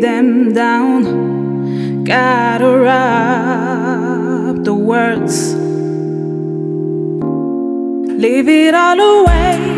them down, gather up the words, leave it all away.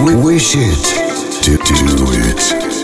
Wish it. to do it.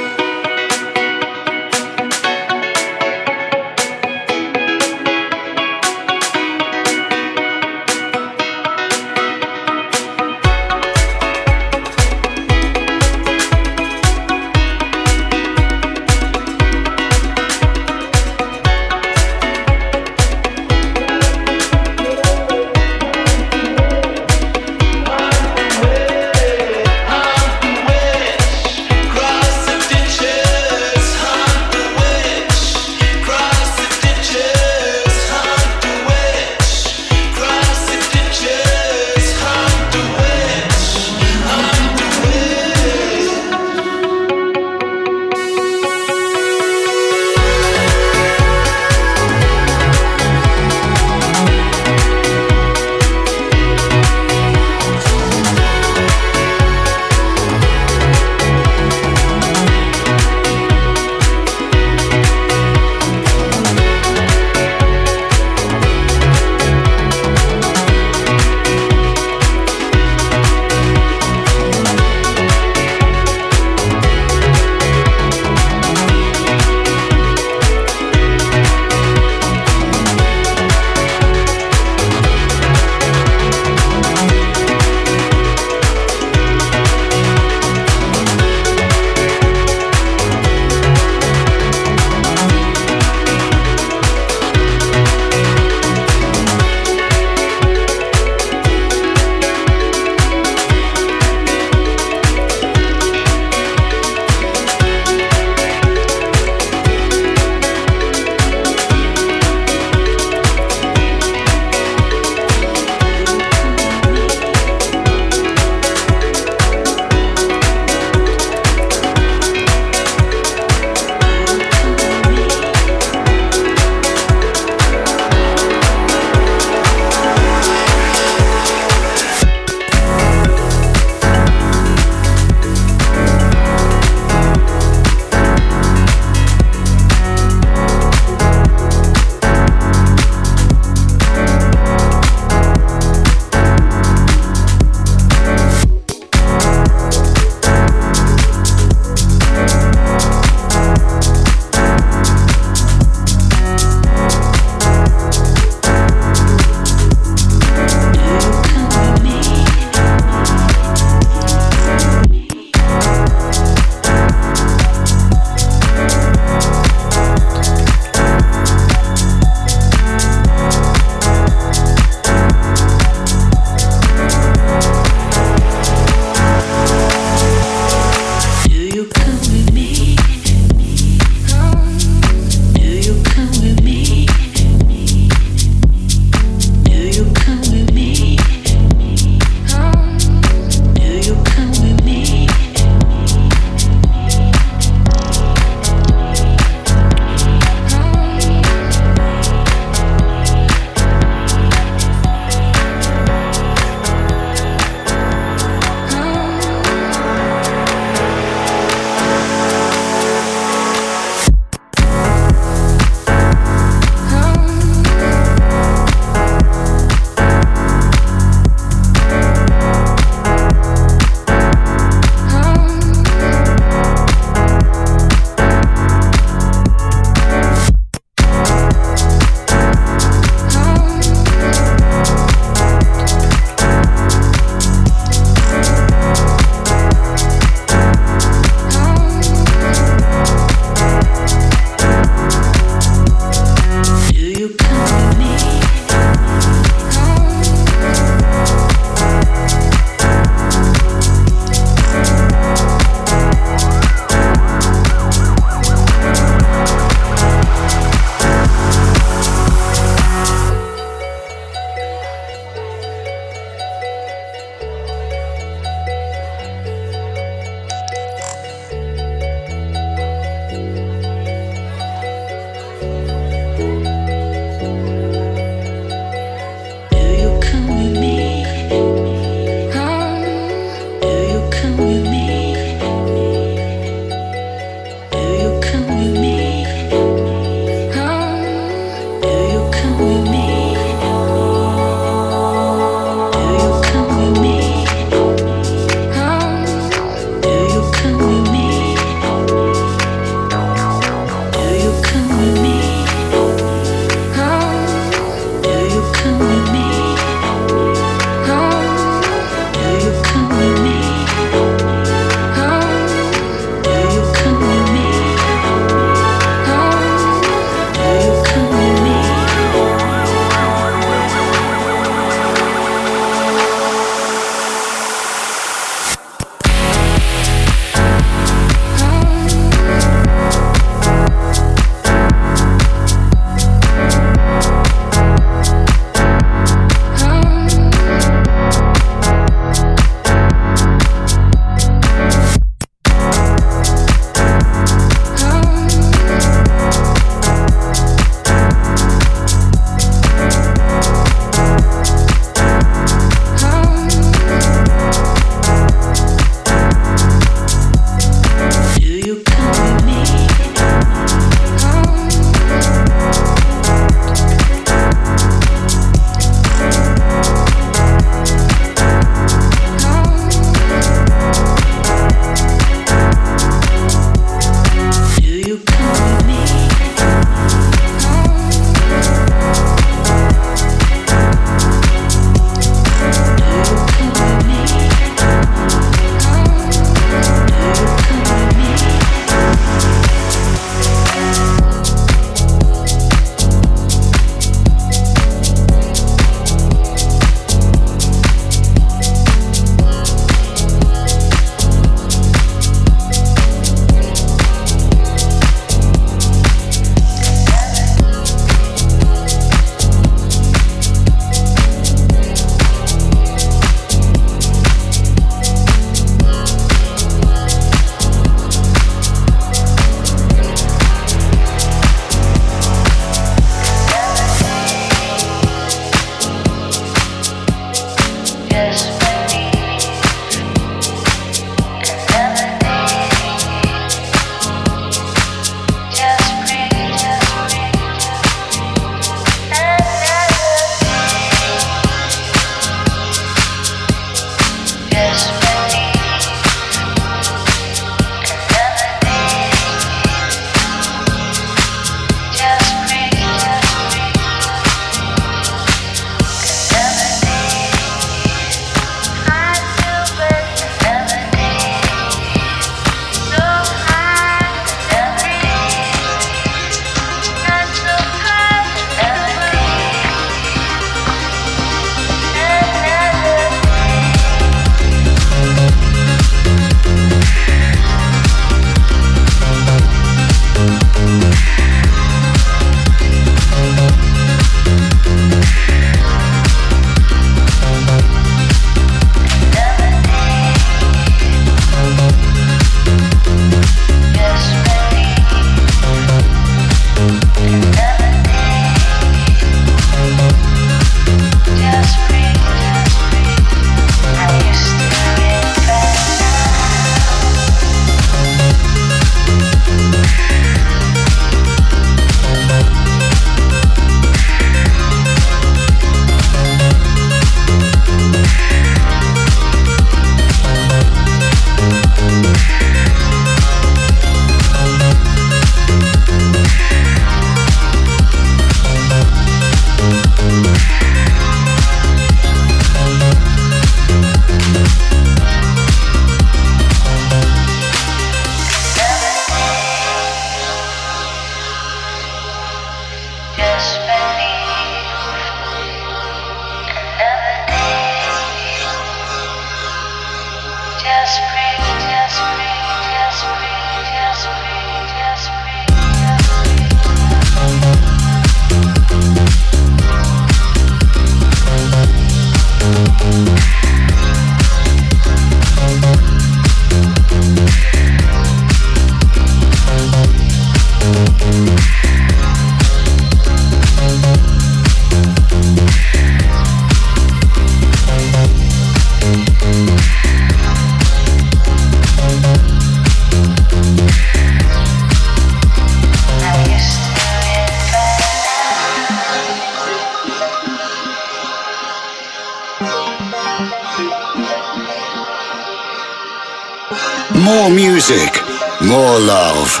More love,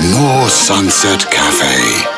more Sunset Cafe.